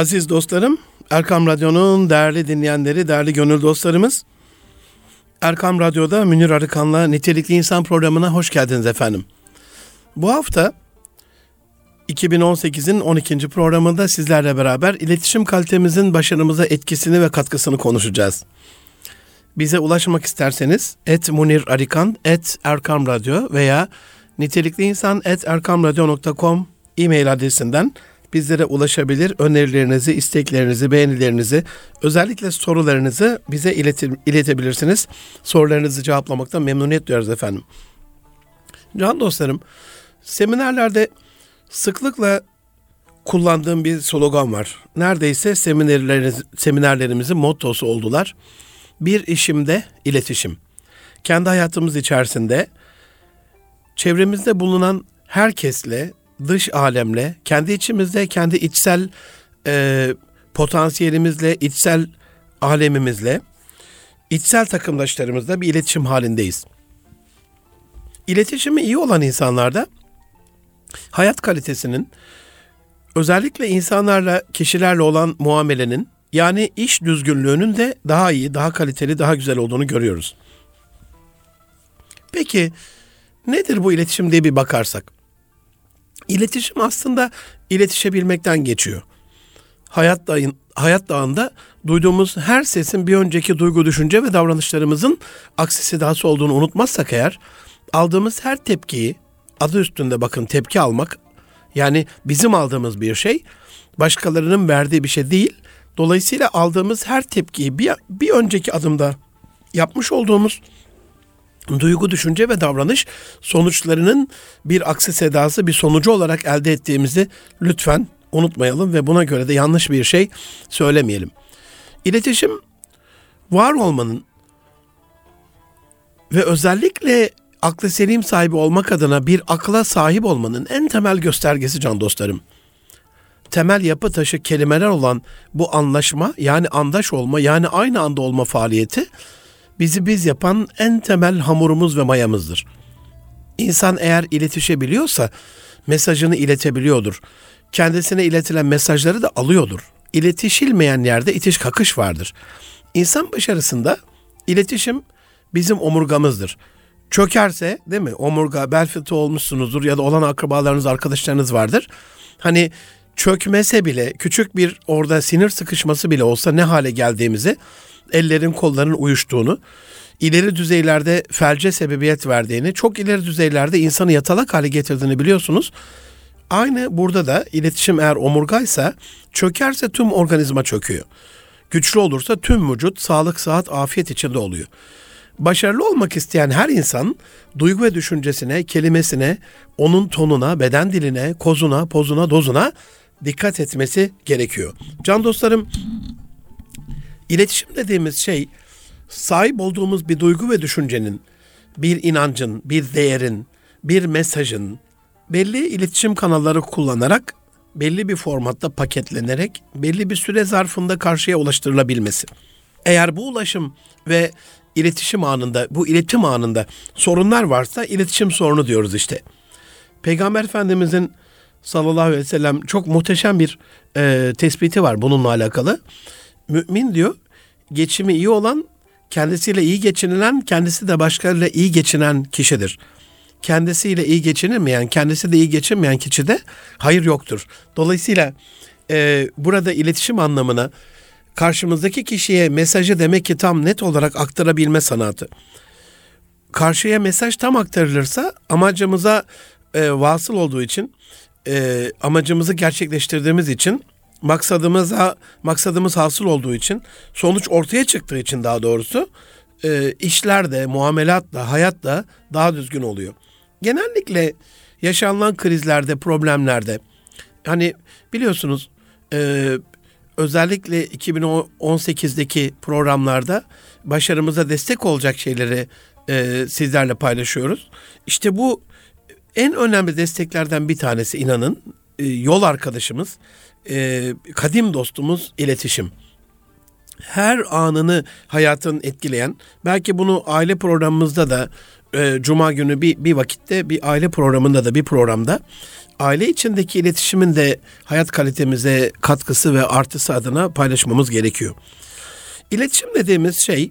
Aziz dostlarım, Erkam Radyo'nun değerli dinleyenleri, değerli gönül dostlarımız. Erkam Radyo'da Münir Arıkan'la Nitelikli İnsan programına hoş geldiniz efendim. Bu hafta 2018'in 12. programında sizlerle beraber iletişim kalitemizin başarımıza etkisini ve katkısını konuşacağız. Bize ulaşmak isterseniz et Munir Arikan, et Erkam Radyo veya nitelikli insan et erkamradyo.com e-mail adresinden bizlere ulaşabilir. Önerilerinizi, isteklerinizi, beğenilerinizi, özellikle sorularınızı bize iletir, iletebilirsiniz. Sorularınızı cevaplamaktan memnuniyet duyarız efendim. Can dostlarım, seminerlerde sıklıkla kullandığım bir slogan var. Neredeyse seminerlerimiz, seminerlerimizin mottosu oldular. Bir işimde iletişim. Kendi hayatımız içerisinde çevremizde bulunan herkesle, dış alemle, kendi içimizde, kendi içsel e, potansiyelimizle, içsel alemimizle, içsel takımdaşlarımızla bir iletişim halindeyiz. İletişimi iyi olan insanlarda hayat kalitesinin özellikle insanlarla, kişilerle olan muamelenin yani iş düzgünlüğünün de daha iyi, daha kaliteli, daha güzel olduğunu görüyoruz. Peki nedir bu iletişim diye bir bakarsak? İletişim aslında iletişebilmekten geçiyor. Hayat, dağın, hayat dağında duyduğumuz her sesin bir önceki duygu, düşünce ve davranışlarımızın aksi sedası olduğunu unutmazsak eğer, aldığımız her tepkiyi, adı üstünde bakın tepki almak, yani bizim aldığımız bir şey, başkalarının verdiği bir şey değil. Dolayısıyla aldığımız her tepkiyi bir, bir önceki adımda yapmış olduğumuz duygu, düşünce ve davranış sonuçlarının bir aksi sedası, bir sonucu olarak elde ettiğimizi lütfen unutmayalım ve buna göre de yanlış bir şey söylemeyelim. İletişim var olmanın ve özellikle aklı selim sahibi olmak adına bir akla sahip olmanın en temel göstergesi can dostlarım. Temel yapı taşı kelimeler olan bu anlaşma yani andaş olma yani aynı anda olma faaliyeti bizi biz yapan en temel hamurumuz ve mayamızdır. İnsan eğer iletişebiliyorsa mesajını iletebiliyordur. Kendisine iletilen mesajları da alıyordur. İletişilmeyen yerde itiş kakış vardır. İnsan başarısında iletişim bizim omurgamızdır. Çökerse değil mi omurga bel fıtığı olmuşsunuzdur ya da olan akrabalarınız arkadaşlarınız vardır. Hani çökmese bile küçük bir orada sinir sıkışması bile olsa ne hale geldiğimizi ellerin kolların uyuştuğunu, ileri düzeylerde felce sebebiyet verdiğini, çok ileri düzeylerde insanı yatalak hale getirdiğini biliyorsunuz. Aynı burada da iletişim eğer omurgaysa çökerse tüm organizma çöküyor. Güçlü olursa tüm vücut sağlık, sıhhat, afiyet içinde oluyor. Başarılı olmak isteyen her insan duygu ve düşüncesine, kelimesine, onun tonuna, beden diline, kozuna, pozuna, dozuna dikkat etmesi gerekiyor. Can dostlarım, İletişim dediğimiz şey sahip olduğumuz bir duygu ve düşüncenin, bir inancın, bir değerin, bir mesajın belli iletişim kanalları kullanarak belli bir formatta paketlenerek belli bir süre zarfında karşıya ulaştırılabilmesi. Eğer bu ulaşım ve iletişim anında, bu iletişim anında sorunlar varsa iletişim sorunu diyoruz işte. Peygamber Efendimizin sallallahu aleyhi ve sellem çok muhteşem bir e, tespiti var bununla alakalı. Mümin diyor geçimi iyi olan kendisiyle iyi geçinilen, kendisi de başkalarıyla iyi geçinen kişidir. Kendisiyle iyi geçinemeyen, kendisi de iyi geçinmeyen kişide hayır yoktur. Dolayısıyla e, burada iletişim anlamına karşımızdaki kişiye mesajı demek ki tam net olarak aktarabilme sanatı. Karşıya mesaj tam aktarılırsa amacımıza e, vasıl olduğu için, e, amacımızı gerçekleştirdiğimiz için maksadımıza maksadımız hasıl olduğu için sonuç ortaya çıktığı için daha doğrusu e, işler de muamelat da hayat da daha düzgün oluyor. Genellikle yaşanılan krizlerde problemlerde hani biliyorsunuz e, özellikle 2018'deki programlarda başarımıza destek olacak şeyleri e, sizlerle paylaşıyoruz. İşte bu en önemli desteklerden bir tanesi inanın e, yol arkadaşımız e, kadim dostumuz iletişim. Her anını hayatın etkileyen, belki bunu aile programımızda da e, cuma günü bir, bir vakitte bir aile programında da bir programda aile içindeki iletişimin de hayat kalitemize katkısı ve artısı adına paylaşmamız gerekiyor. İletişim dediğimiz şey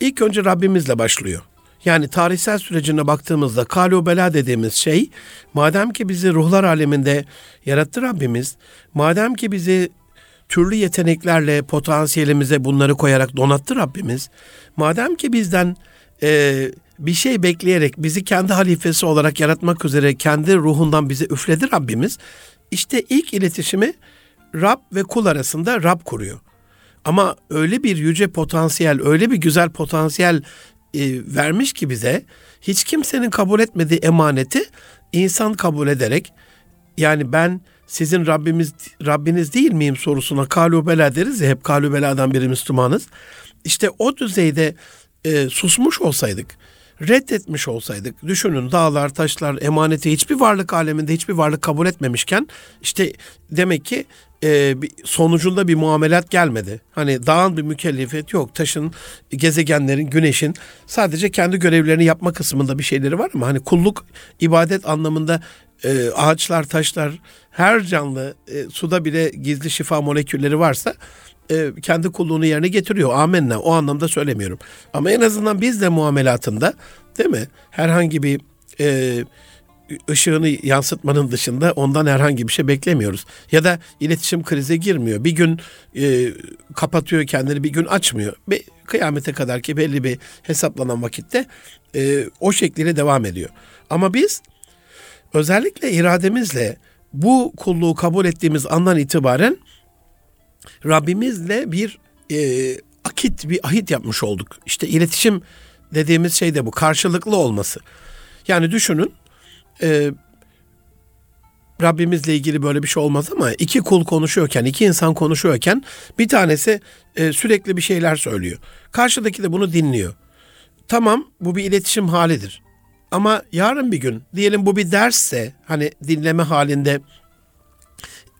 ilk önce Rabbimizle başlıyor. Yani tarihsel sürecine baktığımızda kalu bela dediğimiz şey madem ki bizi ruhlar aleminde yarattı Rabbimiz, madem ki bizi türlü yeteneklerle potansiyelimize bunları koyarak donattı Rabbimiz, madem ki bizden e, bir şey bekleyerek bizi kendi halifesi olarak yaratmak üzere kendi ruhundan bize üfledi Rabbimiz, işte ilk iletişimi Rab ve kul arasında Rab kuruyor. Ama öyle bir yüce potansiyel, öyle bir güzel potansiyel e, vermiş ki bize hiç kimsenin kabul etmediği emaneti insan kabul ederek yani ben sizin Rabbimiz Rabbiniz değil miyim sorusuna kalubela deriz ya hep kalubeladan biri Müslümanız. İşte o düzeyde e, susmuş olsaydık, reddetmiş olsaydık, düşünün dağlar, taşlar, emaneti hiçbir varlık aleminde hiçbir varlık kabul etmemişken işte demek ki e, sonucunda bir muamelat gelmedi. Hani dağın bir mükellefiyet yok. Taşın, gezegenlerin, güneşin sadece kendi görevlerini yapma kısmında bir şeyleri var ama hani kulluk, ibadet anlamında e, ağaçlar, taşlar, her canlı e, suda bile gizli şifa molekülleri varsa e, kendi kulluğunu yerine getiriyor. Amenna. O anlamda söylemiyorum. Ama en azından biz de muamelatında değil mi? Herhangi bir e, ışığını yansıtmanın dışında ondan herhangi bir şey beklemiyoruz. Ya da iletişim krize girmiyor. Bir gün e, kapatıyor kendini, bir gün açmıyor. Bir, kıyamete kadar ki belli bir hesaplanan vakitte e, o şekliyle devam ediyor. Ama biz özellikle irademizle bu kulluğu kabul ettiğimiz andan itibaren Rabbimizle bir e, akit, bir ahit yapmış olduk. İşte iletişim dediğimiz şey de bu, karşılıklı olması. Yani düşünün, e, Rabbimizle ilgili böyle bir şey olmaz ama iki kul konuşuyorken, iki insan konuşuyorken bir tanesi e, sürekli bir şeyler söylüyor. Karşıdaki de bunu dinliyor. Tamam bu bir iletişim halidir. Ama yarın bir gün diyelim bu bir dersse hani dinleme halinde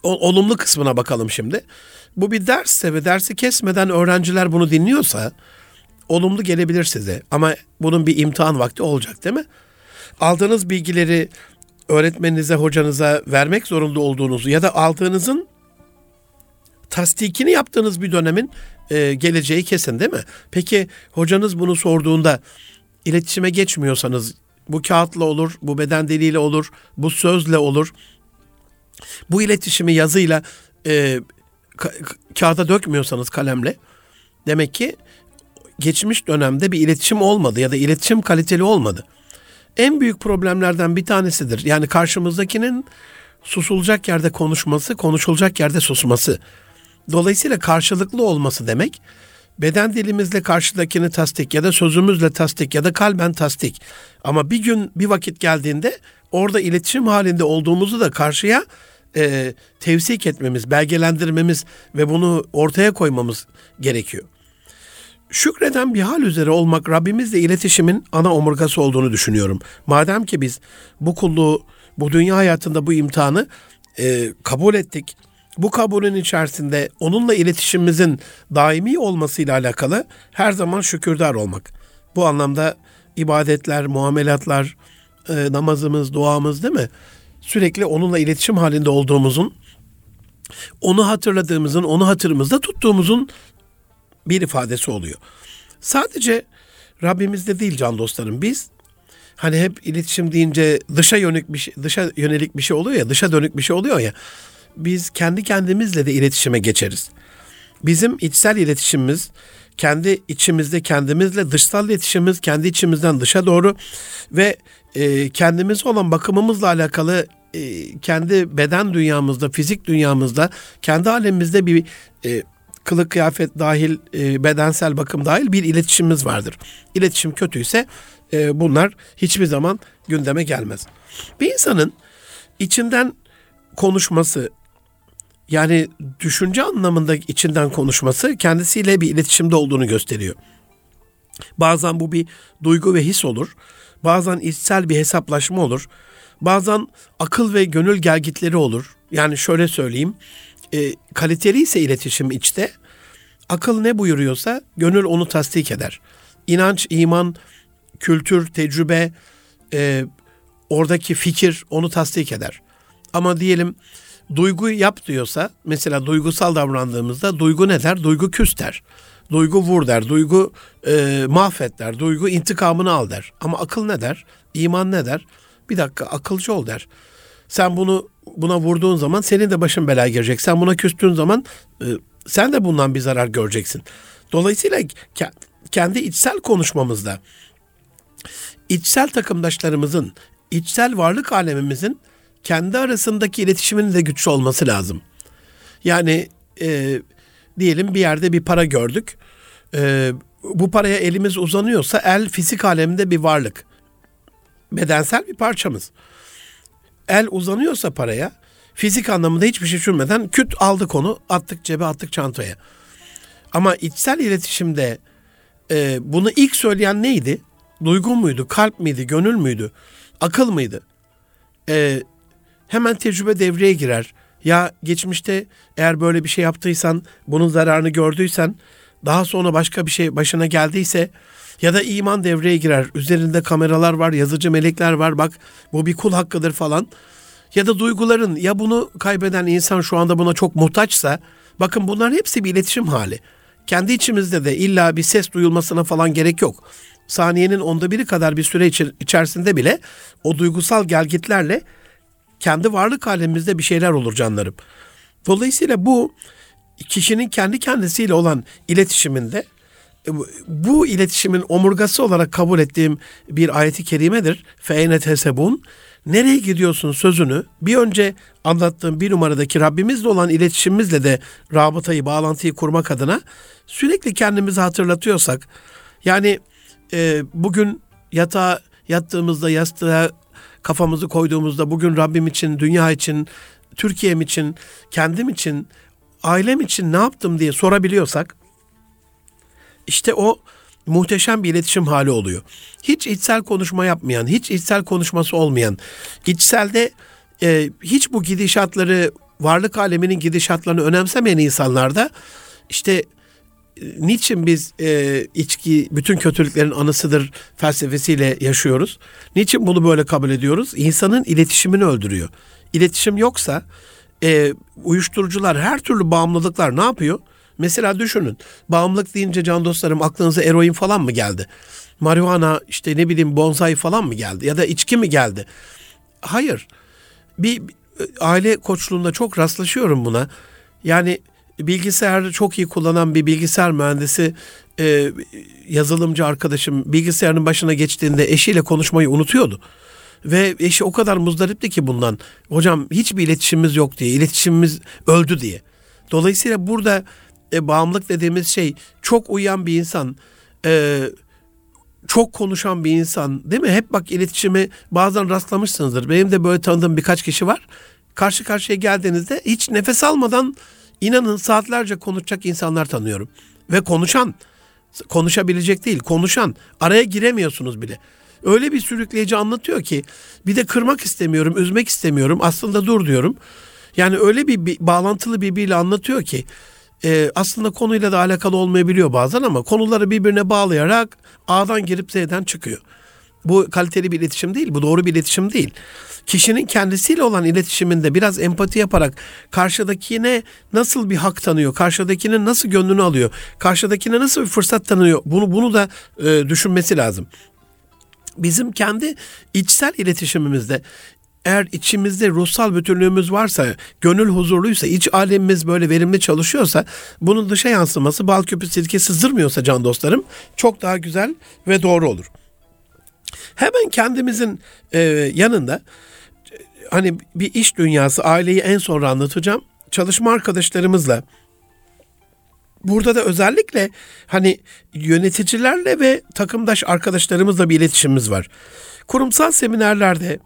olumlu kısmına bakalım şimdi. Bu bir dersse ve dersi kesmeden öğrenciler bunu dinliyorsa olumlu gelebilir size. Ama bunun bir imtihan vakti olacak değil mi? Aldığınız bilgileri öğretmeninize, hocanıza vermek zorunda olduğunuzu ya da aldığınızın tasdikini yaptığınız bir dönemin e, geleceği kesin değil mi? Peki hocanız bunu sorduğunda iletişime geçmiyorsanız bu kağıtla olur, bu beden diliyle olur, bu sözle olur. Bu iletişimi yazıyla e, ka- kağıda dökmüyorsanız kalemle demek ki geçmiş dönemde bir iletişim olmadı ya da iletişim kaliteli olmadı. En büyük problemlerden bir tanesidir. Yani karşımızdakinin susulacak yerde konuşması, konuşulacak yerde susması. Dolayısıyla karşılıklı olması demek beden dilimizle karşıdakini tasdik ya da sözümüzle tasdik ya da kalben tasdik. Ama bir gün bir vakit geldiğinde orada iletişim halinde olduğumuzu da karşıya e, tevsik etmemiz, belgelendirmemiz ve bunu ortaya koymamız gerekiyor. Şükreden bir hal üzere olmak Rabbimizle iletişimin ana omurgası olduğunu düşünüyorum. Madem ki biz bu kulluğu, bu dünya hayatında bu imtihanı e, kabul ettik, bu kabulün içerisinde onunla iletişimimizin daimi olmasıyla alakalı her zaman şükürdar olmak. Bu anlamda ibadetler, muamelatlar, e, namazımız, duamız değil mi? Sürekli onunla iletişim halinde olduğumuzun, onu hatırladığımızın, onu hatırımızda tuttuğumuzun bir ifadesi oluyor. Sadece Rabbimizde değil can dostlarım biz hani hep iletişim deyince dışa yönelik bir şey, dışa yönelik bir şey oluyor ya, dışa dönük bir şey oluyor ya biz kendi kendimizle de iletişime geçeriz. Bizim içsel iletişimimiz kendi içimizde kendimizle, dışsal iletişimimiz kendi içimizden dışa doğru ve e, kendimize olan bakımımızla alakalı e, kendi beden dünyamızda, fizik dünyamızda, kendi alemimizde bir e, kılık kıyafet dahil, e, bedensel bakım dahil bir iletişimimiz vardır. İletişim kötüyse e, bunlar hiçbir zaman gündeme gelmez. Bir insanın içinden konuşması, yani düşünce anlamında içinden konuşması kendisiyle bir iletişimde olduğunu gösteriyor. Bazen bu bir duygu ve his olur. Bazen içsel bir hesaplaşma olur. Bazen akıl ve gönül gelgitleri olur. Yani şöyle söyleyeyim. E, kaliteli ise iletişim içte. Akıl ne buyuruyorsa gönül onu tasdik eder. İnanç, iman kültür, tecrübe, e, oradaki fikir onu tasdik eder. Ama diyelim duygu yap diyorsa mesela duygusal davrandığımızda duygu ne der? Duygu küs der. Duygu vur der. Duygu e, mahvet der. Duygu intikamını al der. Ama akıl ne der? İman ne der? Bir dakika akılcı ol der. Sen bunu buna vurduğun zaman senin de başın belaya girecek. Sen buna küstüğün zaman e, sen de bundan bir zarar göreceksin. Dolayısıyla ke- kendi içsel konuşmamızda içsel takımdaşlarımızın, içsel varlık alemimizin kendi arasındaki iletişimin de güçlü olması lazım. Yani e, diyelim bir yerde bir para gördük. E, bu paraya elimiz uzanıyorsa el fizik aleminde bir varlık. Bedensel bir parçamız. El uzanıyorsa paraya fizik anlamında hiçbir şey düşünmeden küt aldık onu attık cebe attık çantaya. Ama içsel iletişimde e, bunu ilk söyleyen neydi? Duygu muydu, kalp miydi, gönül müydü, akıl mıydı? E, hemen tecrübe devreye girer. Ya geçmişte eğer böyle bir şey yaptıysan, bunun zararını gördüysen, daha sonra başka bir şey başına geldiyse ya da iman devreye girer. Üzerinde kameralar var, yazıcı melekler var. Bak bu bir kul hakkıdır falan. Ya da duyguların ya bunu kaybeden insan şu anda buna çok muhtaçsa bakın bunların hepsi bir iletişim hali. Kendi içimizde de illa bir ses duyulmasına falan gerek yok. Saniyenin onda biri kadar bir süre içerisinde bile o duygusal gelgitlerle kendi varlık halimizde bir şeyler olur canlarım. Dolayısıyla bu kişinin kendi kendisiyle olan iletişiminde bu iletişimin omurgası olarak kabul ettiğim bir ayeti kerimedir. Feyne tesebun. Nereye gidiyorsun sözünü bir önce anlattığım bir numaradaki Rabbimizle olan iletişimimizle de rabıtayı, bağlantıyı kurmak adına sürekli kendimizi hatırlatıyorsak yani e, bugün yatağa yattığımızda yastığa kafamızı koyduğumuzda bugün Rabbim için, dünya için, Türkiye'm için, kendim için, ailem için ne yaptım diye sorabiliyorsak işte o muhteşem bir iletişim hali oluyor. Hiç içsel konuşma yapmayan, hiç içsel konuşması olmayan, içselde e, hiç bu gidişatları, varlık aleminin gidişatlarını önemsemeyen insanlarda işte e, niçin biz e, içki bütün kötülüklerin anısıdır felsefesiyle yaşıyoruz? Niçin bunu böyle kabul ediyoruz? İnsanın iletişimini öldürüyor. İletişim yoksa e, uyuşturucular, her türlü bağımlılıklar ne yapıyor? Mesela düşünün. Bağımlılık deyince can dostlarım aklınıza eroin falan mı geldi? Marihuana işte ne bileyim bonsai falan mı geldi? Ya da içki mi geldi? Hayır. Bir, aile koçluğunda çok rastlaşıyorum buna. Yani bilgisayarı çok iyi kullanan bir bilgisayar mühendisi e, yazılımcı arkadaşım bilgisayarın başına geçtiğinde eşiyle konuşmayı unutuyordu. Ve eşi o kadar muzdaripti ki bundan. Hocam hiçbir iletişimimiz yok diye, iletişimimiz öldü diye. Dolayısıyla burada e, bağımlılık dediğimiz şey çok uyuyan bir insan, e, çok konuşan bir insan değil mi? Hep bak iletişimi bazen rastlamışsınızdır. Benim de böyle tanıdığım birkaç kişi var. Karşı karşıya geldiğinizde hiç nefes almadan inanın saatlerce konuşacak insanlar tanıyorum. Ve konuşan, konuşabilecek değil, konuşan. Araya giremiyorsunuz bile. Öyle bir sürükleyici anlatıyor ki bir de kırmak istemiyorum, üzmek istemiyorum. Aslında dur diyorum. Yani öyle bir, bir bağlantılı birbiriyle anlatıyor ki e, aslında konuyla da alakalı olmayabiliyor bazen ama konuları birbirine bağlayarak A'dan girip Z'den çıkıyor. Bu kaliteli bir iletişim değil, bu doğru bir iletişim değil. Kişinin kendisiyle olan iletişiminde biraz empati yaparak karşıdakine nasıl bir hak tanıyor, karşıdakinin nasıl gönlünü alıyor, karşıdakine nasıl bir fırsat tanıyor bunu bunu da e, düşünmesi lazım. Bizim kendi içsel iletişimimizde eğer içimizde ruhsal bütünlüğümüz varsa, gönül huzurluysa, iç alemimiz böyle verimli çalışıyorsa, bunun dışa yansıması bal küpü sirke sızdırmıyorsa can dostlarım çok daha güzel ve doğru olur. Hemen kendimizin e, yanında hani bir iş dünyası, aileyi en sonra anlatacağım. Çalışma arkadaşlarımızla Burada da özellikle hani yöneticilerle ve takımdaş arkadaşlarımızla bir iletişimimiz var. Kurumsal seminerlerde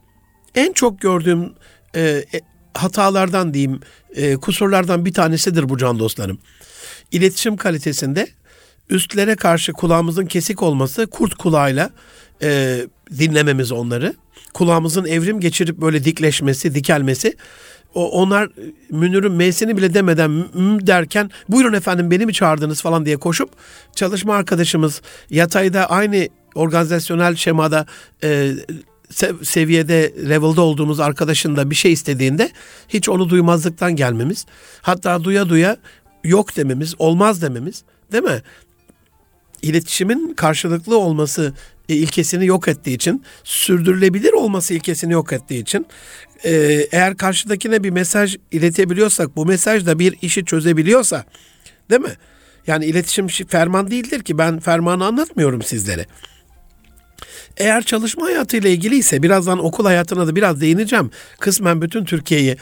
en çok gördüğüm e, e, hatalardan diyeyim, e, kusurlardan bir tanesidir bu can dostlarım. İletişim kalitesinde üstlere karşı kulağımızın kesik olması, kurt kulağıyla e, dinlememiz onları. Kulağımızın evrim geçirip böyle dikleşmesi, dikelmesi. O, onlar Münir'in M'sini bile demeden m derken buyurun efendim beni mi çağırdınız falan diye koşup çalışma arkadaşımız yatayda aynı organizasyonel şemada e, seviyede, level'da olduğumuz arkadaşın da bir şey istediğinde hiç onu duymazlıktan gelmemiz, hatta duya duya yok dememiz, olmaz dememiz, değil mi? İletişimin karşılıklı olması ilkesini yok ettiği için, sürdürülebilir olması ilkesini yok ettiği için e, eğer karşıdakine bir mesaj iletebiliyorsak, bu mesaj da bir işi çözebiliyorsa, değil mi? Yani iletişim ferman değildir ki ben fermanı anlatmıyorum sizlere. Eğer çalışma hayatıyla ilgili ise birazdan okul hayatına da biraz değineceğim. Kısmen bütün Türkiye'yi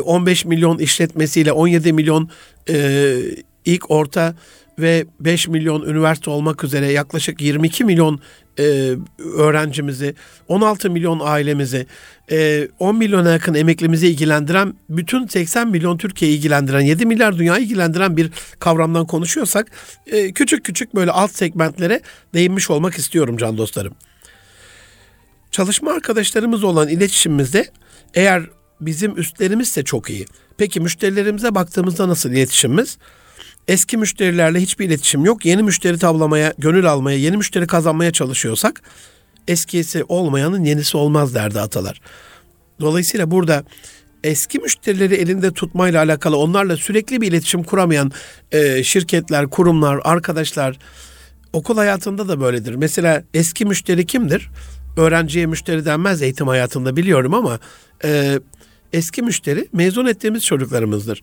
15 milyon işletmesiyle 17 milyon ilk orta ve 5 milyon üniversite olmak üzere yaklaşık 22 milyon e, öğrencimizi, 16 milyon ailemizi, e, 10 milyona yakın emeklimizi ilgilendiren, bütün 80 milyon Türkiye'yi ilgilendiren, 7 milyar dünyayı ilgilendiren bir kavramdan konuşuyorsak e, küçük küçük böyle alt segmentlere değinmiş olmak istiyorum can dostlarım. Çalışma arkadaşlarımız olan iletişimimizde eğer bizim üstlerimiz de çok iyi. Peki müşterilerimize baktığımızda nasıl iletişimimiz? eski müşterilerle hiçbir iletişim yok. Yeni müşteri tavlamaya, gönül almaya, yeni müşteri kazanmaya çalışıyorsak eskisi olmayanın yenisi olmaz derdi atalar. Dolayısıyla burada eski müşterileri elinde tutmayla alakalı onlarla sürekli bir iletişim kuramayan e, şirketler, kurumlar, arkadaşlar okul hayatında da böyledir. Mesela eski müşteri kimdir? Öğrenciye müşteri denmez eğitim hayatında biliyorum ama e, eski müşteri mezun ettiğimiz çocuklarımızdır.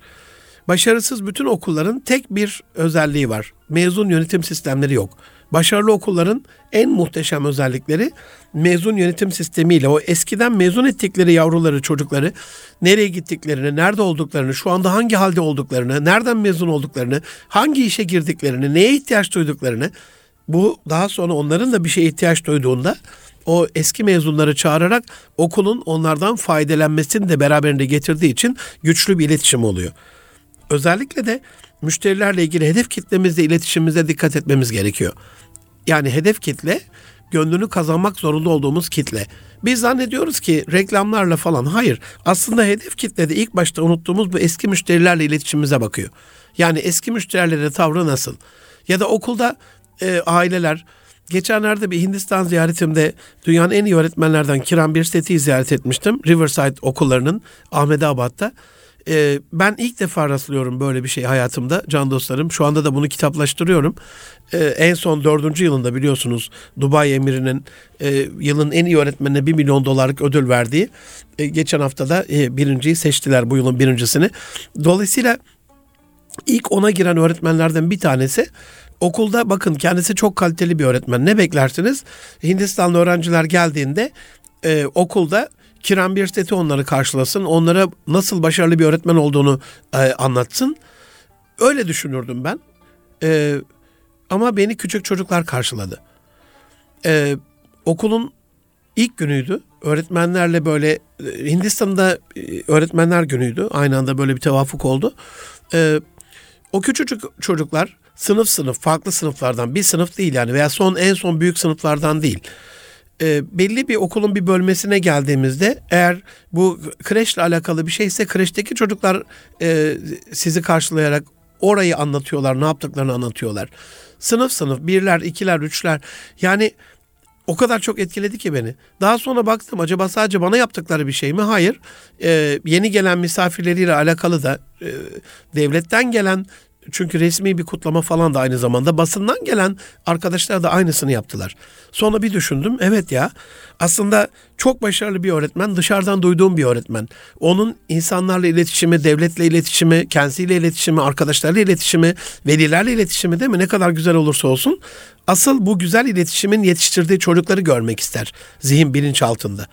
Başarısız bütün okulların tek bir özelliği var. Mezun yönetim sistemleri yok. Başarılı okulların en muhteşem özellikleri mezun yönetim sistemiyle o eskiden mezun ettikleri yavruları, çocukları nereye gittiklerini, nerede olduklarını, şu anda hangi halde olduklarını, nereden mezun olduklarını, hangi işe girdiklerini, neye ihtiyaç duyduklarını bu daha sonra onların da bir şeye ihtiyaç duyduğunda o eski mezunları çağırarak okulun onlardan faydalanmasını da beraberinde getirdiği için güçlü bir iletişim oluyor. Özellikle de müşterilerle ilgili hedef kitlemizle iletişimimize dikkat etmemiz gerekiyor. Yani hedef kitle gönlünü kazanmak zorunda olduğumuz kitle. Biz zannediyoruz ki reklamlarla falan hayır. Aslında hedef kitle de ilk başta unuttuğumuz bu eski müşterilerle iletişimimize bakıyor. Yani eski müşterilerle tavrı nasıl? Ya da okulda e, aileler Geçenlerde bir Hindistan ziyaretimde dünyanın en iyi öğretmenlerden Kiran bir seti ziyaret etmiştim. Riverside okullarının Ahmedabad'da. Ee, ben ilk defa rastlıyorum böyle bir şey hayatımda can dostlarım. Şu anda da bunu kitaplaştırıyorum. Ee, en son dördüncü yılında biliyorsunuz Dubai emirinin e, yılın en iyi öğretmenine bir milyon dolarlık ödül verdiği. E, geçen hafta da e, birinciyi seçtiler bu yılın birincisini. Dolayısıyla ilk ona giren öğretmenlerden bir tanesi okulda bakın kendisi çok kaliteli bir öğretmen. Ne beklersiniz? Hindistanlı öğrenciler geldiğinde e, okulda Kiran bir seti onları karşılasın. Onlara nasıl başarılı bir öğretmen olduğunu e, anlatsın. Öyle düşünürdüm ben. E, ama beni küçük çocuklar karşıladı. E, okulun ilk günüydü. Öğretmenlerle böyle e, Hindistan'da e, öğretmenler günüydü. Aynı anda böyle bir tevafuk oldu. E, o küçücük çocuklar sınıf sınıf farklı sınıflardan bir sınıf değil yani veya son en son büyük sınıflardan değil e, belli bir okulun bir bölmesine geldiğimizde eğer bu kreşle alakalı bir şeyse kreşteki çocuklar e, sizi karşılayarak orayı anlatıyorlar, ne yaptıklarını anlatıyorlar. Sınıf sınıf, birler, ikiler, üçler. Yani o kadar çok etkiledi ki beni. Daha sonra baktım acaba sadece bana yaptıkları bir şey mi? Hayır. Ee, yeni gelen misafirleriyle alakalı da e, devletten gelen çünkü resmi bir kutlama falan da aynı zamanda basından gelen arkadaşlar da aynısını yaptılar. Sonra bir düşündüm evet ya aslında çok başarılı bir öğretmen dışarıdan duyduğum bir öğretmen. Onun insanlarla iletişimi, devletle iletişimi, kendisiyle iletişimi, arkadaşlarla iletişimi, velilerle iletişimi değil mi ne kadar güzel olursa olsun asıl bu güzel iletişimin yetiştirdiği çocukları görmek ister zihin bilinç altında.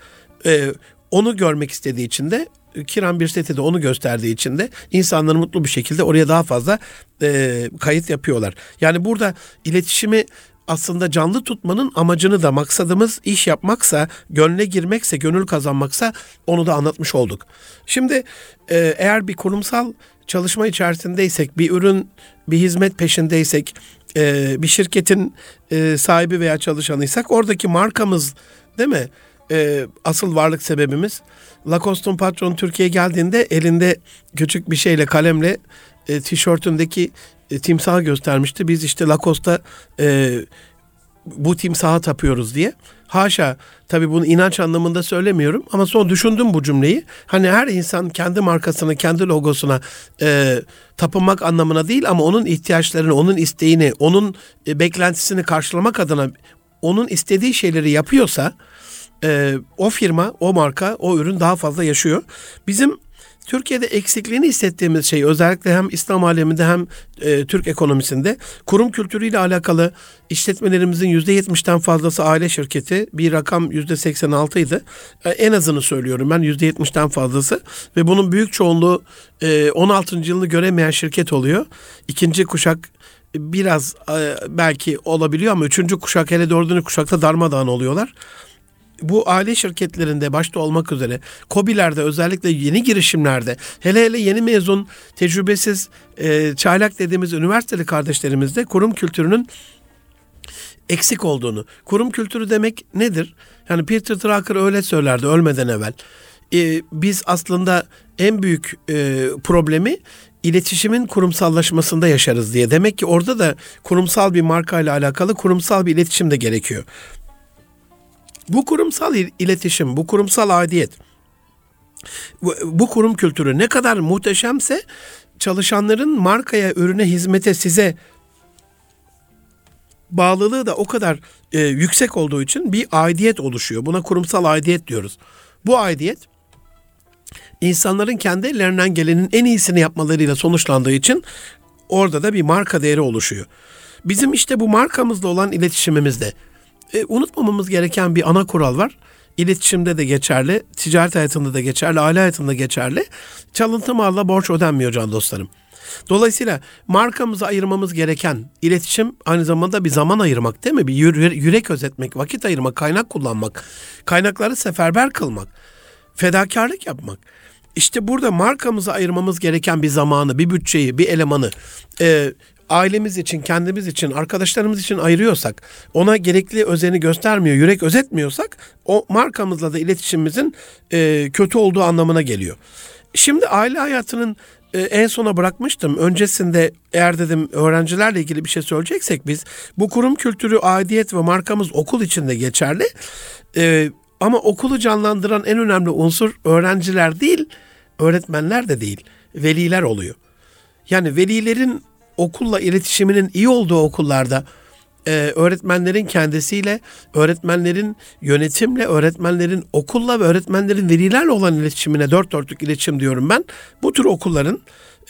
Ee, onu görmek istediği için de Kiran bir sitede onu gösterdiği için de insanları mutlu bir şekilde oraya daha fazla e, kayıt yapıyorlar. Yani burada iletişimi aslında canlı tutmanın amacını da maksadımız iş yapmaksa, gönle girmekse, gönül kazanmaksa onu da anlatmış olduk. Şimdi e, eğer bir kurumsal çalışma içerisindeysek, bir ürün, bir hizmet peşindeysek, e, bir şirketin e, sahibi veya çalışanıysak oradaki markamız değil mi? E, asıl varlık sebebimiz Lacoste'un patronu Türkiye'ye geldiğinde elinde küçük bir şeyle kalemle e, tişörtündeki e, timsahı göstermişti. Biz işte Lacoste'a e, bu timsaha tapıyoruz diye. Haşa tabii bunu inanç anlamında söylemiyorum ama sonra düşündüm bu cümleyi. Hani her insan kendi markasını, kendi logosuna e, tapınmak anlamına değil ama onun ihtiyaçlarını, onun isteğini, onun e, beklentisini karşılamak adına onun istediği şeyleri yapıyorsa e, o firma, o marka, o ürün daha fazla yaşıyor. Bizim Türkiye'de eksikliğini hissettiğimiz şey özellikle hem İslam aleminde hem e, Türk ekonomisinde kurum kültürüyle alakalı işletmelerimizin %70'ten fazlası aile şirketi. Bir rakam %86 idi. E, en azını söylüyorum ben %70'ten fazlası ve bunun büyük çoğunluğu e, 16. yılını göremeyen şirket oluyor. İkinci kuşak biraz e, belki olabiliyor ama üçüncü kuşak hele dördüncü kuşakta darmadağın oluyorlar bu aile şirketlerinde başta olmak üzere COBİ'lerde özellikle yeni girişimlerde hele hele yeni mezun tecrübesiz e, çaylak dediğimiz üniversiteli kardeşlerimizde kurum kültürünün eksik olduğunu. Kurum kültürü demek nedir? Yani Peter Drucker öyle söylerdi ölmeden evvel. Ee, biz aslında en büyük e, problemi iletişimin kurumsallaşmasında yaşarız diye. Demek ki orada da kurumsal bir marka ile alakalı kurumsal bir iletişim de gerekiyor. Bu kurumsal iletişim, bu kurumsal aidiyet, bu, bu kurum kültürü ne kadar muhteşemse çalışanların markaya, ürüne, hizmete, size bağlılığı da o kadar e, yüksek olduğu için bir aidiyet oluşuyor. Buna kurumsal aidiyet diyoruz. Bu aidiyet insanların kendi ellerinden gelenin en iyisini yapmalarıyla sonuçlandığı için orada da bir marka değeri oluşuyor. Bizim işte bu markamızla olan iletişimimizde e, unutmamamız gereken bir ana kural var. İletişimde de geçerli, ticaret hayatında da geçerli, aile hayatında geçerli. Çalıntı malla borç ödenmiyor can dostlarım. Dolayısıyla markamızı ayırmamız gereken iletişim aynı zamanda bir zaman ayırmak değil mi? Bir yürek özetmek, vakit ayırmak, kaynak kullanmak, kaynakları seferber kılmak, fedakarlık yapmak. İşte burada markamızı ayırmamız gereken bir zamanı, bir bütçeyi, bir elemanı e, ailemiz için, kendimiz için, arkadaşlarımız için ayırıyorsak, ona gerekli özeni göstermiyor, yürek özetmiyorsak o markamızla da iletişimimizin e, kötü olduğu anlamına geliyor. Şimdi aile hayatının e, en sona bırakmıştım. Öncesinde eğer dedim öğrencilerle ilgili bir şey söyleyeceksek biz bu kurum kültürü, aidiyet ve markamız okul içinde geçerli. E, ama okulu canlandıran en önemli unsur öğrenciler değil, öğretmenler de değil, veliler oluyor. Yani velilerin okulla iletişiminin iyi olduğu okullarda e, öğretmenlerin kendisiyle, öğretmenlerin yönetimle, öğretmenlerin okulla ve öğretmenlerin velilerle olan iletişimine dört dörtlük iletişim diyorum ben. Bu tür okulların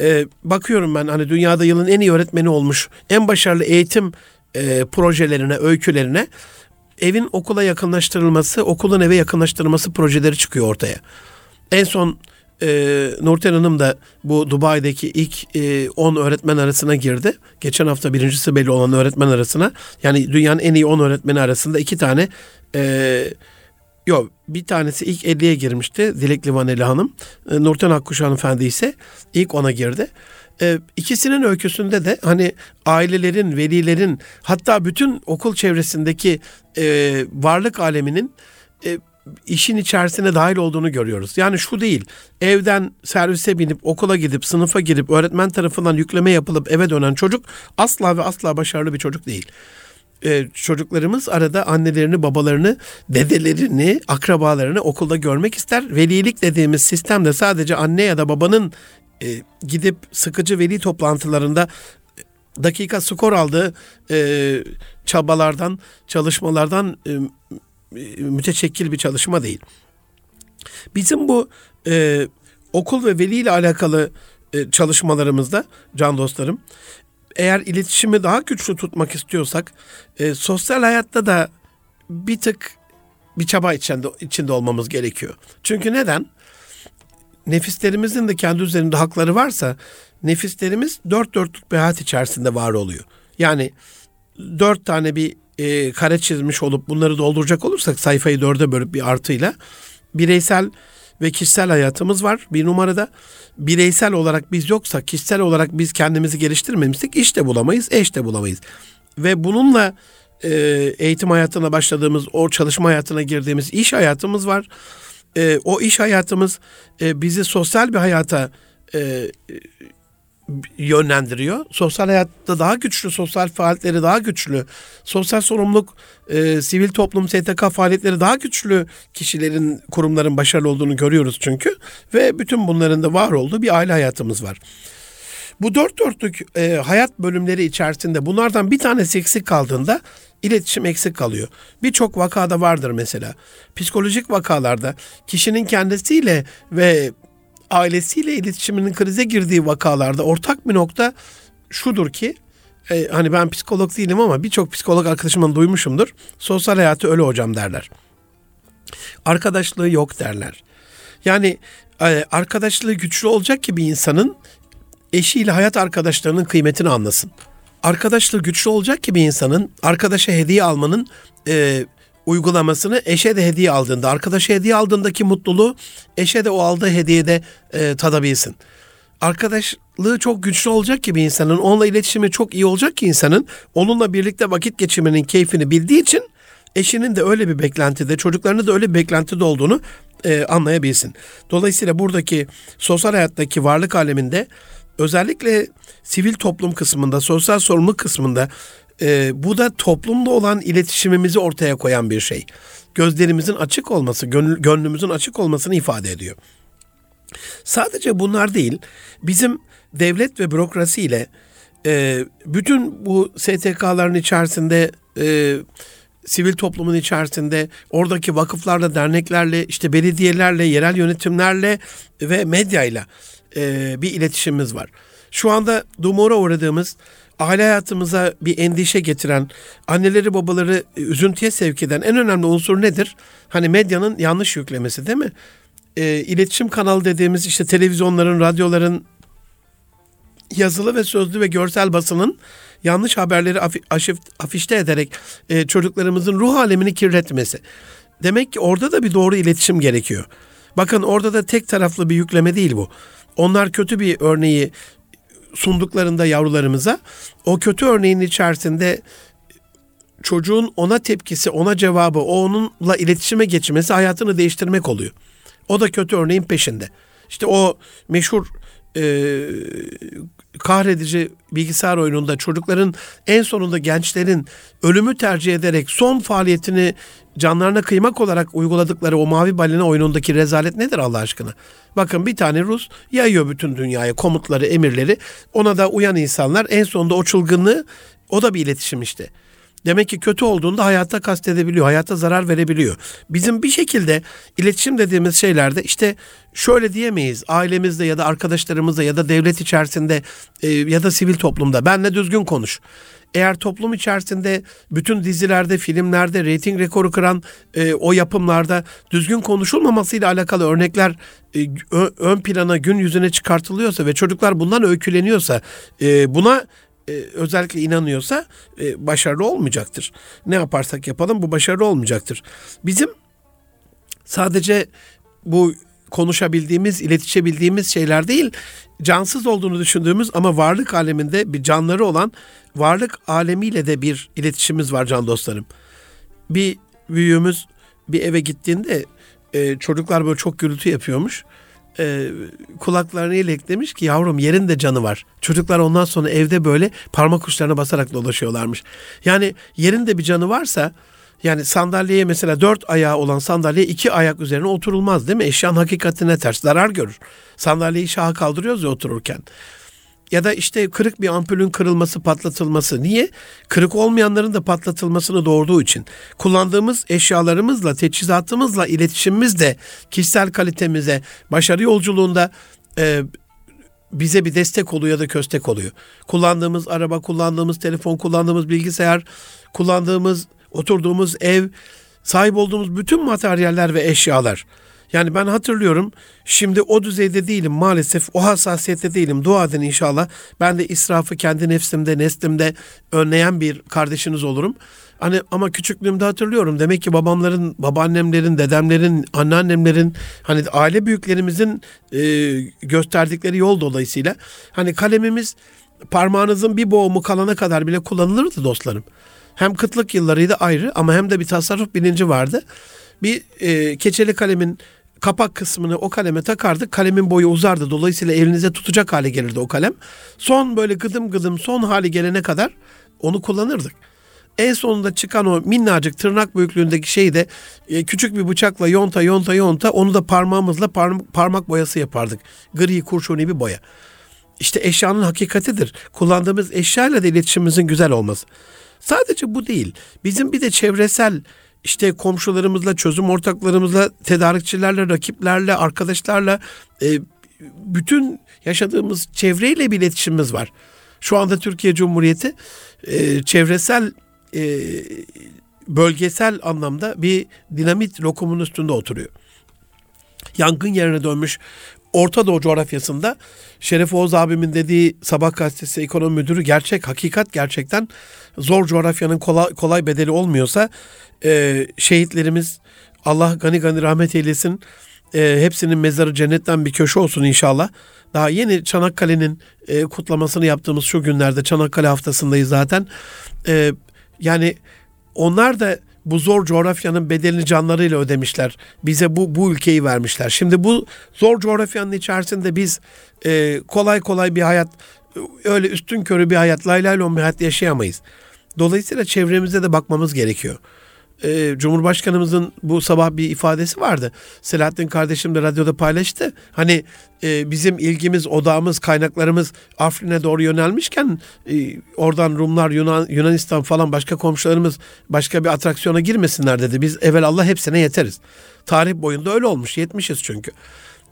e, bakıyorum ben hani dünyada yılın en iyi öğretmeni olmuş, en başarılı eğitim e, projelerine, öykülerine evin okula yakınlaştırılması, okulun eve yakınlaştırılması projeleri çıkıyor ortaya. En son e, Nurten Hanım da bu Dubai'deki ilk 10 e, öğretmen arasına girdi. Geçen hafta birincisi belli olan öğretmen arasına. Yani dünyanın en iyi 10 öğretmeni arasında iki tane e, Yok bir tanesi ilk 50'ye girmişti Dilek Livaneli Hanım. E, Nurten Akkuş Hanımefendi ise ilk ona girdi. E, ikisinin öyküsünde de hani ailelerin, velilerin hatta bütün okul çevresindeki e, varlık aleminin e, işin içerisine dahil olduğunu görüyoruz. Yani şu değil, evden servise binip okula gidip sınıfa girip öğretmen tarafından yükleme yapılıp eve dönen çocuk asla ve asla başarılı bir çocuk değil. Ee, çocuklarımız arada annelerini, babalarını, dedelerini, akrabalarını okulda görmek ister. Velilik dediğimiz sistemde sadece anne ya da babanın e, gidip sıkıcı veli toplantılarında dakika skor aldığı e, çabalardan, çalışmalardan e, müteşekkil bir çalışma değil. Bizim bu e, okul ve veli ile alakalı e, çalışmalarımızda can dostlarım eğer iletişimi daha güçlü tutmak istiyorsak e, sosyal hayatta da bir tık bir çaba içinde, içinde olmamız gerekiyor. Çünkü neden? Nefislerimizin de kendi üzerinde hakları varsa nefislerimiz dört dörtlük bir hayat içerisinde var oluyor. Yani dört tane bir e, kare çizmiş olup bunları dolduracak olursak sayfayı dörde bölüp bir artıyla bireysel ve kişisel hayatımız var bir numarada. Bireysel olarak biz yoksa kişisel olarak biz kendimizi geliştirmemişsek iş de bulamayız, eş de bulamayız. Ve bununla e, eğitim hayatına başladığımız, o çalışma hayatına girdiğimiz iş hayatımız var. E, o iş hayatımız e, bizi sosyal bir hayata e, yönlendiriyor. Sosyal hayatta daha güçlü, sosyal faaliyetleri daha güçlü, sosyal sorumluluk, e, sivil toplum, STK faaliyetleri daha güçlü kişilerin, kurumların başarılı olduğunu görüyoruz çünkü. Ve bütün bunların da var olduğu bir aile hayatımız var. Bu dört dörtlük e, hayat bölümleri içerisinde bunlardan bir tanesi eksik kaldığında iletişim eksik kalıyor. Birçok vakada vardır mesela. Psikolojik vakalarda kişinin kendisiyle ve ailesiyle iletişiminin krize girdiği vakalarda ortak bir nokta şudur ki e, hani ben psikolog değilim ama birçok psikolog arkadaşımdan duymuşumdur. Sosyal hayatı öyle hocam derler. Arkadaşlığı yok derler. Yani e, arkadaşlığı güçlü olacak ki bir insanın eşiyle hayat arkadaşlarının kıymetini anlasın. Arkadaşlığı güçlü olacak ki bir insanın arkadaşa hediye almanın e, uygulamasını eşe de hediye aldığında, arkadaşa hediye aldığındaki mutluluğu eşe de o aldığı hediyede e, tadabilsin. Arkadaşlığı çok güçlü olacak ki bir insanın, onunla iletişimi çok iyi olacak ki insanın, onunla birlikte vakit geçirmenin keyfini bildiği için eşinin de öyle bir beklentide, çocuklarının da öyle bir beklentide olduğunu e, anlayabilsin. Dolayısıyla buradaki sosyal hayattaki varlık aleminde özellikle sivil toplum kısmında, sosyal sorumluluk kısmında e, bu da toplumda olan iletişimimizi ortaya koyan bir şey. Gözlerimizin açık olması, gönül, gönlümüzün açık olmasını ifade ediyor. Sadece bunlar değil, bizim devlet ve bürokrasi ile e, bütün bu STK'ların içerisinde e, sivil toplumun içerisinde oradaki vakıflarla, derneklerle, işte belediyelerle, yerel yönetimlerle ve medyayla e, bir iletişimimiz var. Şu anda dumura uğradığımız aile hayatımıza bir endişe getiren, anneleri babaları üzüntüye sevk eden en önemli unsur nedir? Hani medyanın yanlış yüklemesi değil mi? E, iletişim kanalı dediğimiz işte televizyonların, radyoların yazılı ve sözlü ve görsel basının yanlış haberleri afi, afişte ederek e, çocuklarımızın ruh alemini kirletmesi. Demek ki orada da bir doğru iletişim gerekiyor. Bakın orada da tek taraflı bir yükleme değil bu. Onlar kötü bir örneği sunduklarında yavrularımıza o kötü örneğin içerisinde çocuğun ona tepkisi, ona cevabı, o onunla iletişime geçmesi hayatını değiştirmek oluyor. O da kötü örneğin peşinde. İşte o meşhur e, kahredici bilgisayar oyununda çocukların en sonunda gençlerin ölümü tercih ederek son faaliyetini canlarına kıymak olarak uyguladıkları o mavi balina oyunundaki rezalet nedir Allah aşkına? Bakın bir tane Rus yayıyor bütün dünyaya komutları, emirleri. Ona da uyan insanlar en sonunda o çılgınlığı o da bir iletişim işte. Demek ki kötü olduğunda hayatta kastedebiliyor, hayatta zarar verebiliyor. Bizim bir şekilde iletişim dediğimiz şeylerde işte şöyle diyemeyiz. Ailemizde ya da arkadaşlarımızda ya da devlet içerisinde e, ya da sivil toplumda benle düzgün konuş. Eğer toplum içerisinde bütün dizilerde, filmlerde reyting rekoru kıran e, o yapımlarda düzgün konuşulmamasıyla alakalı örnekler e, ön plana, gün yüzüne çıkartılıyorsa ve çocuklar bundan öyküleniyorsa, e, buna e, özellikle inanıyorsa e, başarılı olmayacaktır. Ne yaparsak yapalım bu başarılı olmayacaktır. Bizim sadece bu konuşabildiğimiz, iletişebildiğimiz şeyler değil, cansız olduğunu düşündüğümüz ama varlık aleminde bir canları olan varlık alemiyle de bir iletişimimiz var can dostlarım. Bir büyüğümüz bir eve gittiğinde e, çocuklar böyle çok gürültü yapıyormuş e, kulaklarını ileklemiş ki yavrum yerin de canı var. Çocuklar ondan sonra evde böyle parmak uçlarına basarak dolaşıyorlarmış. Yani yerin de bir canı varsa yani sandalyeye mesela dört ayağı olan sandalye iki ayak üzerine oturulmaz değil mi? Eşyanın hakikatine ters zarar görür. Sandalyeyi şaha kaldırıyoruz ya otururken ya da işte kırık bir ampulün kırılması, patlatılması. Niye? Kırık olmayanların da patlatılmasını doğurduğu için. Kullandığımız eşyalarımızla, teçhizatımızla, iletişimimizle kişisel kalitemize, başarı yolculuğunda e, bize bir destek oluyor ya da köstek oluyor. Kullandığımız araba, kullandığımız telefon, kullandığımız bilgisayar, kullandığımız, oturduğumuz ev, sahip olduğumuz bütün materyaller ve eşyalar yani ben hatırlıyorum şimdi o düzeyde değilim maalesef o hassasiyette değilim. Dua edin inşallah. Ben de israfı kendi nefsimde, neslimde önleyen bir kardeşiniz olurum. Hani ama küçüklüğümde hatırlıyorum. Demek ki babamların, babaannemlerin, dedemlerin, anneannemlerin hani aile büyüklerimizin e, gösterdikleri yol dolayısıyla hani kalemimiz parmağınızın bir boğumu kalana kadar bile kullanılırdı dostlarım. Hem kıtlık yıllarıydı ayrı ama hem de bir tasarruf bilinci vardı. Bir e, keçeli kalemin kapak kısmını o kaleme takardık. Kalemin boyu uzardı. Dolayısıyla elinize tutacak hale gelirdi o kalem. Son böyle gıdım gıdım son hali gelene kadar onu kullanırdık. En sonunda çıkan o minnacık tırnak büyüklüğündeki şeyi de e, küçük bir bıçakla yonta yonta yonta onu da parmağımızla parm- parmak boyası yapardık. Gri kurşuni bir boya. İşte eşyanın hakikatidir. Kullandığımız eşyayla da iletişimimizin güzel olması. Sadece bu değil. Bizim bir de çevresel işte komşularımızla, çözüm ortaklarımızla, tedarikçilerle, rakiplerle, arkadaşlarla e, bütün yaşadığımız çevreyle bir iletişimimiz var. Şu anda Türkiye Cumhuriyeti e, çevresel e, bölgesel anlamda bir dinamit lokumun üstünde oturuyor. Yangın yerine dönmüş Orta Doğu coğrafyasında Şeref Oğuz abimin dediği Sabah gazetesi ekonomi müdürü gerçek, hakikat gerçekten zor coğrafyanın kolay, kolay bedeli olmuyorsa e, şehitlerimiz Allah gani gani rahmet eylesin. E, hepsinin mezarı cennetten bir köşe olsun inşallah. Daha yeni Çanakkale'nin e, kutlamasını yaptığımız şu günlerde Çanakkale haftasındayız zaten. E, yani onlar da bu zor coğrafyanın bedelini canlarıyla ödemişler. Bize bu bu ülkeyi vermişler. Şimdi bu zor coğrafyanın içerisinde biz e, kolay kolay bir hayat öyle üstün körü bir hayat, lay bir hayat yaşayamayız. Dolayısıyla çevremize de bakmamız gerekiyor e, Cumhurbaşkanımızın bu sabah bir ifadesi vardı. Selahattin kardeşim de radyoda paylaştı. Hani e, bizim ilgimiz, odağımız, kaynaklarımız Afrin'e doğru yönelmişken e, oradan Rumlar, Yunan, Yunanistan falan başka komşularımız başka bir atraksiyona girmesinler dedi. Biz evvel Allah hepsine yeteriz. Tarih boyunda öyle olmuş. Yetmişiz çünkü.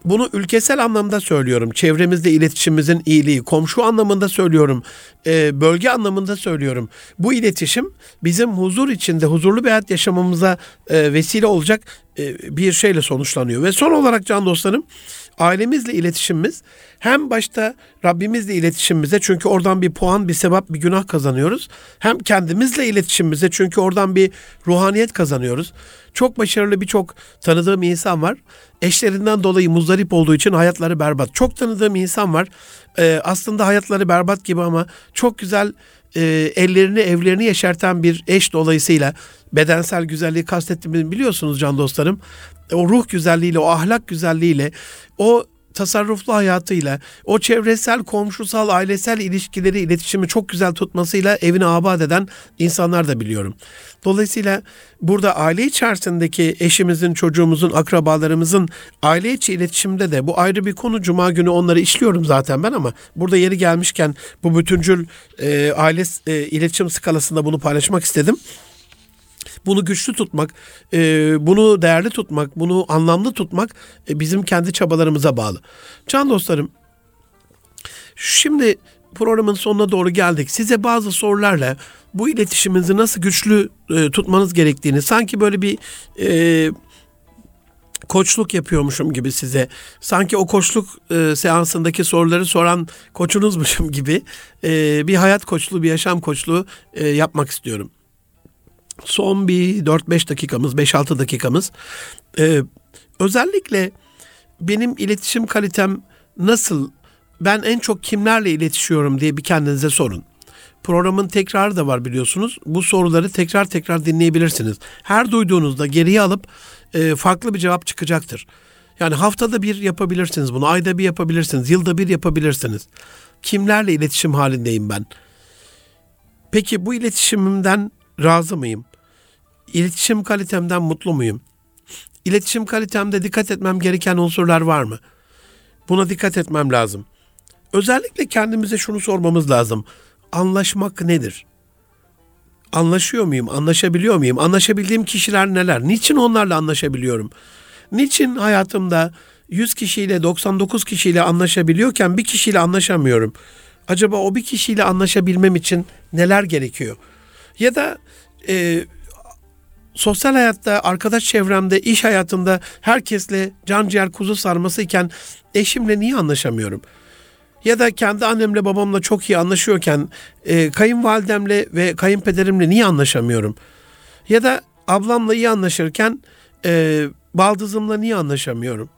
Bunu ülkesel anlamda söylüyorum. Çevremizde iletişimimizin iyiliği, komşu anlamında söylüyorum, e, bölge anlamında söylüyorum. Bu iletişim bizim huzur içinde, huzurlu bir hayat yaşamamıza e, vesile olacak e, bir şeyle sonuçlanıyor. Ve son olarak can dostlarım, ailemizle iletişimimiz hem başta Rabbimizle iletişimimize çünkü oradan bir puan, bir sevap, bir günah kazanıyoruz. Hem kendimizle iletişimimize çünkü oradan bir ruhaniyet kazanıyoruz. Çok başarılı birçok tanıdığım insan var. Eşlerinden dolayı muzdarip olduğu için hayatları berbat. Çok tanıdığım insan var. Ee, aslında hayatları berbat gibi ama çok güzel e, ellerini evlerini yeşerten bir eş dolayısıyla bedensel güzelliği kastettiğimi biliyorsunuz can dostlarım. O ruh güzelliğiyle, o ahlak güzelliğiyle, o tasarruflu hayatıyla, o çevresel, komşusal, ailesel ilişkileri, iletişimi çok güzel tutmasıyla evini abad eden insanlar da biliyorum. Dolayısıyla burada aile içerisindeki eşimizin, çocuğumuzun, akrabalarımızın aile içi iletişimde de bu ayrı bir konu. Cuma günü onları işliyorum zaten ben ama burada yeri gelmişken bu bütüncül e, aile e, iletişim skalasında bunu paylaşmak istedim. Bunu güçlü tutmak, e, bunu değerli tutmak, bunu anlamlı tutmak e, bizim kendi çabalarımıza bağlı. Can dostlarım, şimdi programın sonuna doğru geldik. Size bazı sorularla bu iletişiminizi nasıl güçlü e, tutmanız gerektiğini sanki böyle bir e, koçluk yapıyormuşum gibi size. Sanki o koçluk e, seansındaki soruları soran koçunuzmuşum gibi e, bir hayat koçluğu, bir yaşam koçluğu e, yapmak istiyorum son bir 4-5 dakikamız, 5-6 dakikamız e, özellikle benim iletişim kalitem nasıl, ben en çok kimlerle iletişiyorum diye bir kendinize sorun. Programın tekrarı da var biliyorsunuz. Bu soruları tekrar tekrar dinleyebilirsiniz. Her duyduğunuzda geriye alıp e, farklı bir cevap çıkacaktır. Yani haftada bir yapabilirsiniz bunu, ayda bir yapabilirsiniz, yılda bir yapabilirsiniz. Kimlerle iletişim halindeyim ben? Peki bu iletişimimden razı mıyım? İletişim kalitemden mutlu muyum? İletişim kalitemde dikkat etmem gereken unsurlar var mı? Buna dikkat etmem lazım. Özellikle kendimize şunu sormamız lazım. Anlaşmak nedir? Anlaşıyor muyum? Anlaşabiliyor muyum? Anlaşabildiğim kişiler neler? Niçin onlarla anlaşabiliyorum? Niçin hayatımda 100 kişiyle 99 kişiyle anlaşabiliyorken bir kişiyle anlaşamıyorum? Acaba o bir kişiyle anlaşabilmem için neler gerekiyor? Ya da e, sosyal hayatta, arkadaş çevremde, iş hayatında herkesle can ciğer kuzu sarması iken eşimle niye anlaşamıyorum? Ya da kendi annemle babamla çok iyi anlaşıyorken e, kayınvalidemle ve kayınpederimle niye anlaşamıyorum? Ya da ablamla iyi anlaşırken e, baldızımla niye anlaşamıyorum?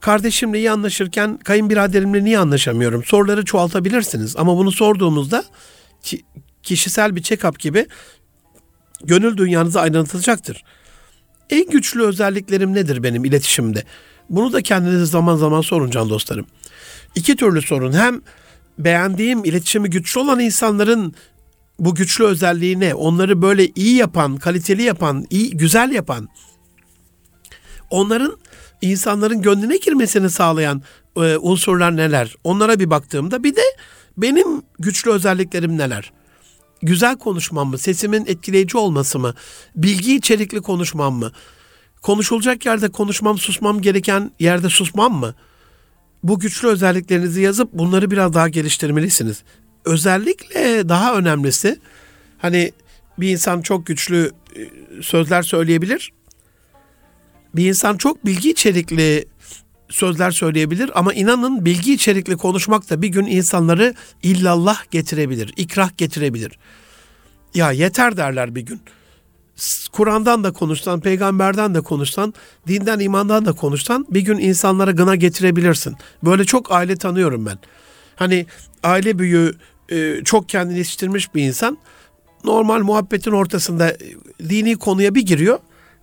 Kardeşimle iyi anlaşırken kayınbiraderimle niye anlaşamıyorum? Soruları çoğaltabilirsiniz ama bunu sorduğumuzda kişisel bir check-up gibi gönül dünyanızı aydınlatacaktır. En güçlü özelliklerim nedir benim iletişimde? Bunu da kendinize zaman zaman sorun can dostlarım. İki türlü sorun. Hem beğendiğim, iletişimi güçlü olan insanların bu güçlü özelliğine, onları böyle iyi yapan, kaliteli yapan, iyi, güzel yapan, onların insanların gönlüne girmesini sağlayan e, unsurlar neler? Onlara bir baktığımda bir de benim güçlü özelliklerim neler? Güzel konuşmam mı? Sesimin etkileyici olması mı? Bilgi içerikli konuşmam mı? Konuşulacak yerde konuşmam, susmam gereken yerde susmam mı? Bu güçlü özelliklerinizi yazıp bunları biraz daha geliştirmelisiniz. Özellikle daha önemlisi hani bir insan çok güçlü e, sözler söyleyebilir. Bir insan çok bilgi içerikli sözler söyleyebilir ama inanın bilgi içerikli konuşmak da bir gün insanları illallah getirebilir, ikrah getirebilir. Ya yeter derler bir gün. Kur'an'dan da konuşsan, peygamberden de konuşsan, dinden imandan da konuşsan bir gün insanlara gına getirebilirsin. Böyle çok aile tanıyorum ben. Hani aile büyüğü e, çok kendini yetiştirmiş bir insan normal muhabbetin ortasında e, dini konuya bir giriyor.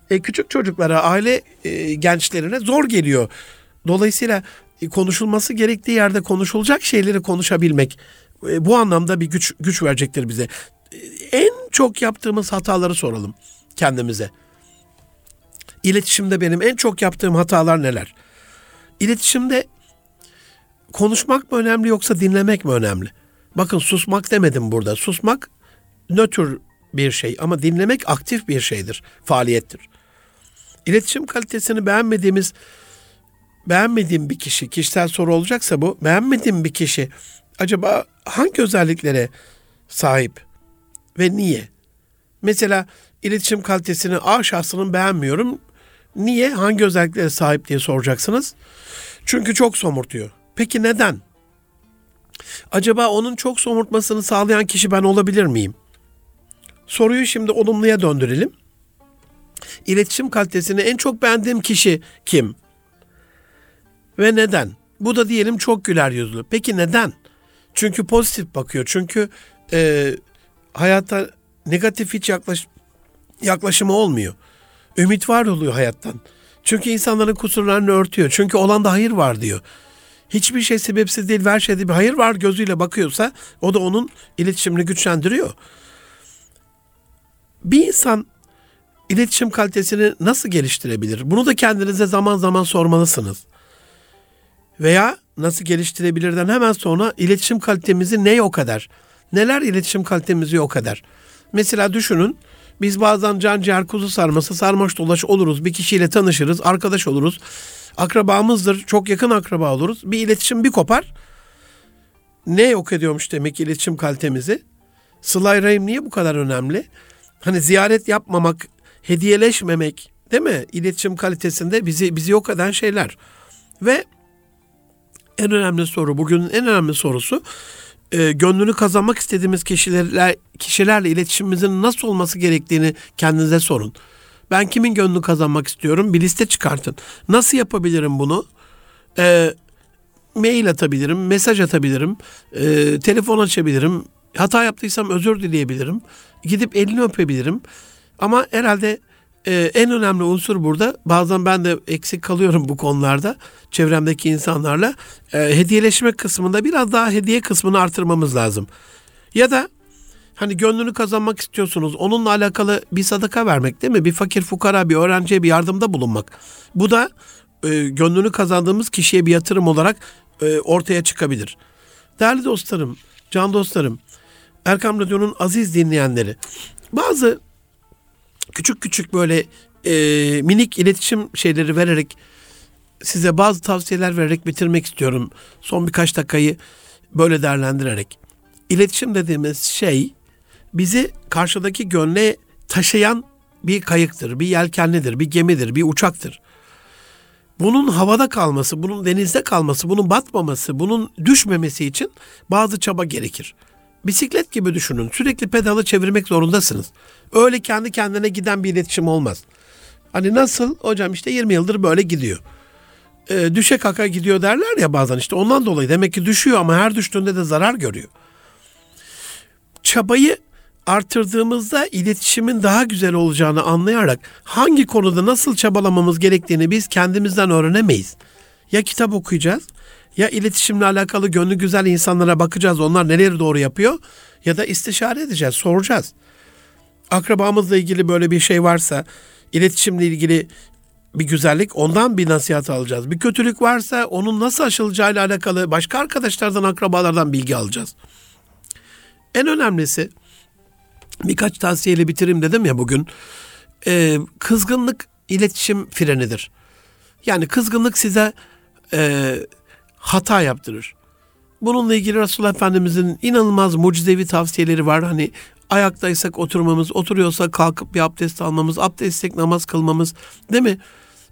E, küçük çocuklara, aile e, gençlerine zor geliyor. Dolayısıyla konuşulması gerektiği yerde konuşulacak şeyleri konuşabilmek bu anlamda bir güç güç verecektir bize en çok yaptığımız hataları soralım kendimize. İletişimde benim en çok yaptığım hatalar neler? İletişimde konuşmak mı önemli yoksa dinlemek mi önemli? Bakın susmak demedim burada. Susmak nötr bir şey ama dinlemek aktif bir şeydir, faaliyettir. İletişim kalitesini beğenmediğimiz, beğenmediğim bir kişi, kişisel soru olacaksa bu, beğenmediğim bir kişi acaba hangi özelliklere sahip? ve niye? Mesela iletişim kalitesini A şahsının beğenmiyorum. Niye? Hangi özelliklere sahip diye soracaksınız. Çünkü çok somurtuyor. Peki neden? Acaba onun çok somurtmasını sağlayan kişi ben olabilir miyim? Soruyu şimdi olumluya döndürelim. İletişim kalitesini en çok beğendiğim kişi kim? Ve neden? Bu da diyelim çok güler yüzlü. Peki neden? Çünkü pozitif bakıyor. Çünkü e, hayata negatif hiç yaklaş, yaklaşımı olmuyor. Ümit var oluyor hayattan. Çünkü insanların kusurlarını örtüyor. Çünkü olan da hayır var diyor. Hiçbir şey sebepsiz değil, her şeyde bir hayır var gözüyle bakıyorsa o da onun iletişimini güçlendiriyor. Bir insan iletişim kalitesini nasıl geliştirebilir? Bunu da kendinize zaman zaman sormalısınız. Veya nasıl geliştirebilirden hemen sonra iletişim kalitemizi ne o kadar? Neler iletişim kalitemizi o kadar. Mesela düşünün biz bazen can ciğer kuzu sarması sarmaş dolaş oluruz. Bir kişiyle tanışırız, arkadaş oluruz. Akrabamızdır, çok yakın akraba oluruz. Bir iletişim bir kopar. Ne yok ediyormuş demek ki iletişim kalitemizi? Sılay Rahim niye bu kadar önemli? Hani ziyaret yapmamak, hediyeleşmemek değil mi? İletişim kalitesinde bizi bizi yok eden şeyler. Ve en önemli soru, bugünün en önemli sorusu e, gönlünü kazanmak istediğimiz kişilerle kişilerle iletişimimizin nasıl olması gerektiğini kendinize sorun. Ben kimin gönlünü kazanmak istiyorum? Bir liste çıkartın. Nasıl yapabilirim bunu? E, mail atabilirim, mesaj atabilirim, e, telefon açabilirim. Hata yaptıysam özür dileyebilirim. Gidip elini öpebilirim. Ama herhalde ee, en önemli unsur burada bazen ben de eksik kalıyorum bu konularda çevremdeki insanlarla e, hediyeleşme kısmında biraz daha hediye kısmını artırmamız lazım. Ya da hani gönlünü kazanmak istiyorsunuz onunla alakalı bir sadaka vermek değil mi? Bir fakir fukara bir öğrenciye bir yardımda bulunmak. Bu da e, gönlünü kazandığımız kişiye bir yatırım olarak e, ortaya çıkabilir. Değerli dostlarım, can dostlarım, Erkam Radyo'nun aziz dinleyenleri bazı küçük küçük böyle e, minik iletişim şeyleri vererek size bazı tavsiyeler vererek bitirmek istiyorum. Son birkaç dakikayı böyle değerlendirerek. İletişim dediğimiz şey bizi karşıdaki gönle taşıyan bir kayıktır, bir yelkenlidir, bir gemidir, bir uçaktır. Bunun havada kalması, bunun denizde kalması, bunun batmaması, bunun düşmemesi için bazı çaba gerekir. Bisiklet gibi düşünün. Sürekli pedalı çevirmek zorundasınız. Öyle kendi kendine giden bir iletişim olmaz. Hani nasıl? Hocam işte 20 yıldır böyle gidiyor. E, düşe kaka gidiyor derler ya bazen işte ondan dolayı demek ki düşüyor ama her düştüğünde de zarar görüyor. Çabayı artırdığımızda iletişimin daha güzel olacağını anlayarak hangi konuda nasıl çabalamamız gerektiğini biz kendimizden öğrenemeyiz. Ya kitap okuyacağız ya iletişimle alakalı gönlü güzel insanlara bakacağız onlar neleri doğru yapıyor ya da istişare edeceğiz, soracağız. Akrabamızla ilgili böyle bir şey varsa, iletişimle ilgili bir güzellik ondan bir nasihat alacağız. Bir kötülük varsa onun nasıl aşılacağıyla alakalı başka arkadaşlardan, akrabalardan bilgi alacağız. En önemlisi birkaç tavsiyeyle bitireyim dedim ya bugün. Ee, kızgınlık iletişim frenidir. Yani kızgınlık size e, hata yaptırır. Bununla ilgili Resulullah Efendimizin inanılmaz mucizevi tavsiyeleri var. Hani ayaktaysak oturmamız, oturuyorsak kalkıp bir abdest almamız, abdestsek namaz kılmamız değil mi?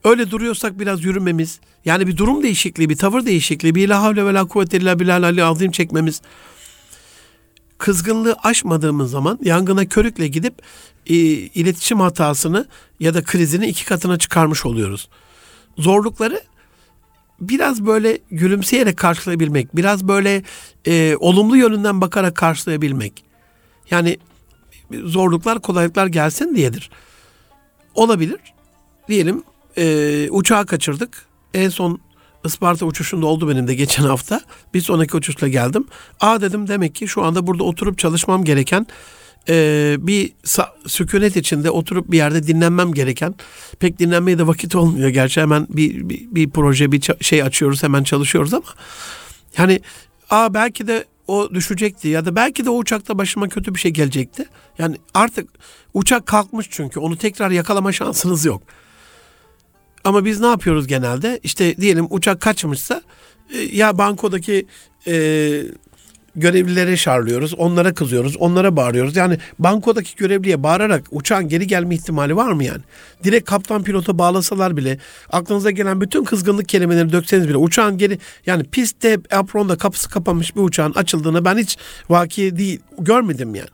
Öyle duruyorsak biraz yürümemiz. Yani bir durum değişikliği, bir tavır değişikliği, bir la havle ve la kuvvete illa bilal ali azim çekmemiz. Kızgınlığı aşmadığımız zaman yangına körükle gidip e, iletişim hatasını ya da krizini iki katına çıkarmış oluyoruz. Zorlukları biraz böyle gülümseyerek karşılayabilmek, biraz böyle e, olumlu yönünden bakarak karşılayabilmek. Yani zorluklar, kolaylıklar gelsin diyedir. Olabilir. Diyelim e, uçağı kaçırdık. En son Isparta uçuşunda oldu benim de geçen hafta. Bir sonraki uçuşla geldim. Aa dedim demek ki şu anda burada oturup çalışmam gereken e, bir sükunet içinde oturup bir yerde dinlenmem gereken pek dinlenmeye de vakit olmuyor gerçi hemen bir, bir, bir proje bir şey açıyoruz hemen çalışıyoruz ama yani aa belki de o düşecekti ya da belki de o uçakta başıma kötü bir şey gelecekti. Yani artık uçak kalkmış çünkü onu tekrar yakalama şansınız yok. Ama biz ne yapıyoruz genelde? İşte diyelim uçak kaçmışsa e, ya bankodaki e, görevlilere şarlıyoruz, onlara kızıyoruz, onlara bağırıyoruz. Yani bankodaki görevliye bağırarak uçağın geri gelme ihtimali var mı yani? Direkt kaptan pilota bağlasalar bile, aklınıza gelen bütün kızgınlık kelimelerini dökseniz bile uçağın geri yani pistte apronda kapısı kapanmış bir uçağın açıldığını ben hiç vaki değil görmedim yani.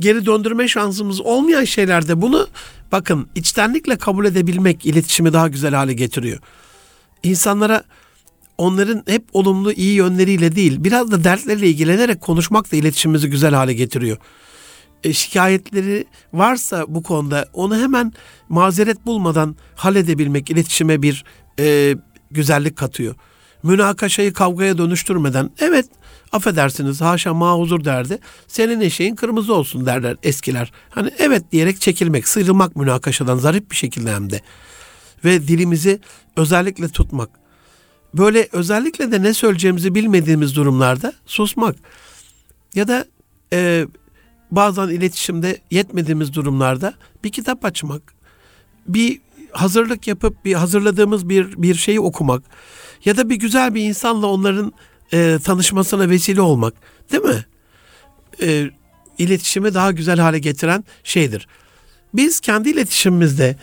Geri döndürme şansımız olmayan şeylerde bunu bakın içtenlikle kabul edebilmek iletişimi daha güzel hale getiriyor. İnsanlara onların hep olumlu iyi yönleriyle değil biraz da dertleriyle ilgilenerek konuşmak da iletişimimizi güzel hale getiriyor. E, şikayetleri varsa bu konuda onu hemen mazeret bulmadan halledebilmek iletişime bir e, güzellik katıyor. Münakaşayı kavgaya dönüştürmeden evet affedersiniz haşa mahuzur derdi. Senin eşeğin kırmızı olsun derler eskiler. Hani evet diyerek çekilmek, sıyrılmak münakaşadan zarif bir şekilde hem de. Ve dilimizi özellikle tutmak böyle özellikle de ne söyleyeceğimizi bilmediğimiz durumlarda susmak ya da e, bazen iletişimde yetmediğimiz durumlarda bir kitap açmak, bir hazırlık yapıp bir hazırladığımız bir bir şeyi okumak ya da bir güzel bir insanla onların e, tanışmasına vesile olmak, değil mi? E, iletişimi daha güzel hale getiren şeydir. Biz kendi iletişimimizde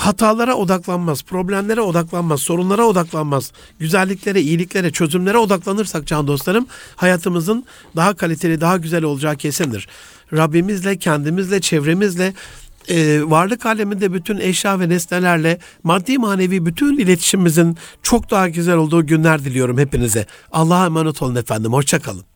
hatalara odaklanmaz, problemlere odaklanmaz, sorunlara odaklanmaz, güzelliklere, iyiliklere, çözümlere odaklanırsak can dostlarım hayatımızın daha kaliteli, daha güzel olacağı kesindir. Rabbimizle, kendimizle, çevremizle, e, varlık aleminde bütün eşya ve nesnelerle maddi manevi bütün iletişimimizin çok daha güzel olduğu günler diliyorum hepinize. Allah'a emanet olun efendim. Hoşçakalın.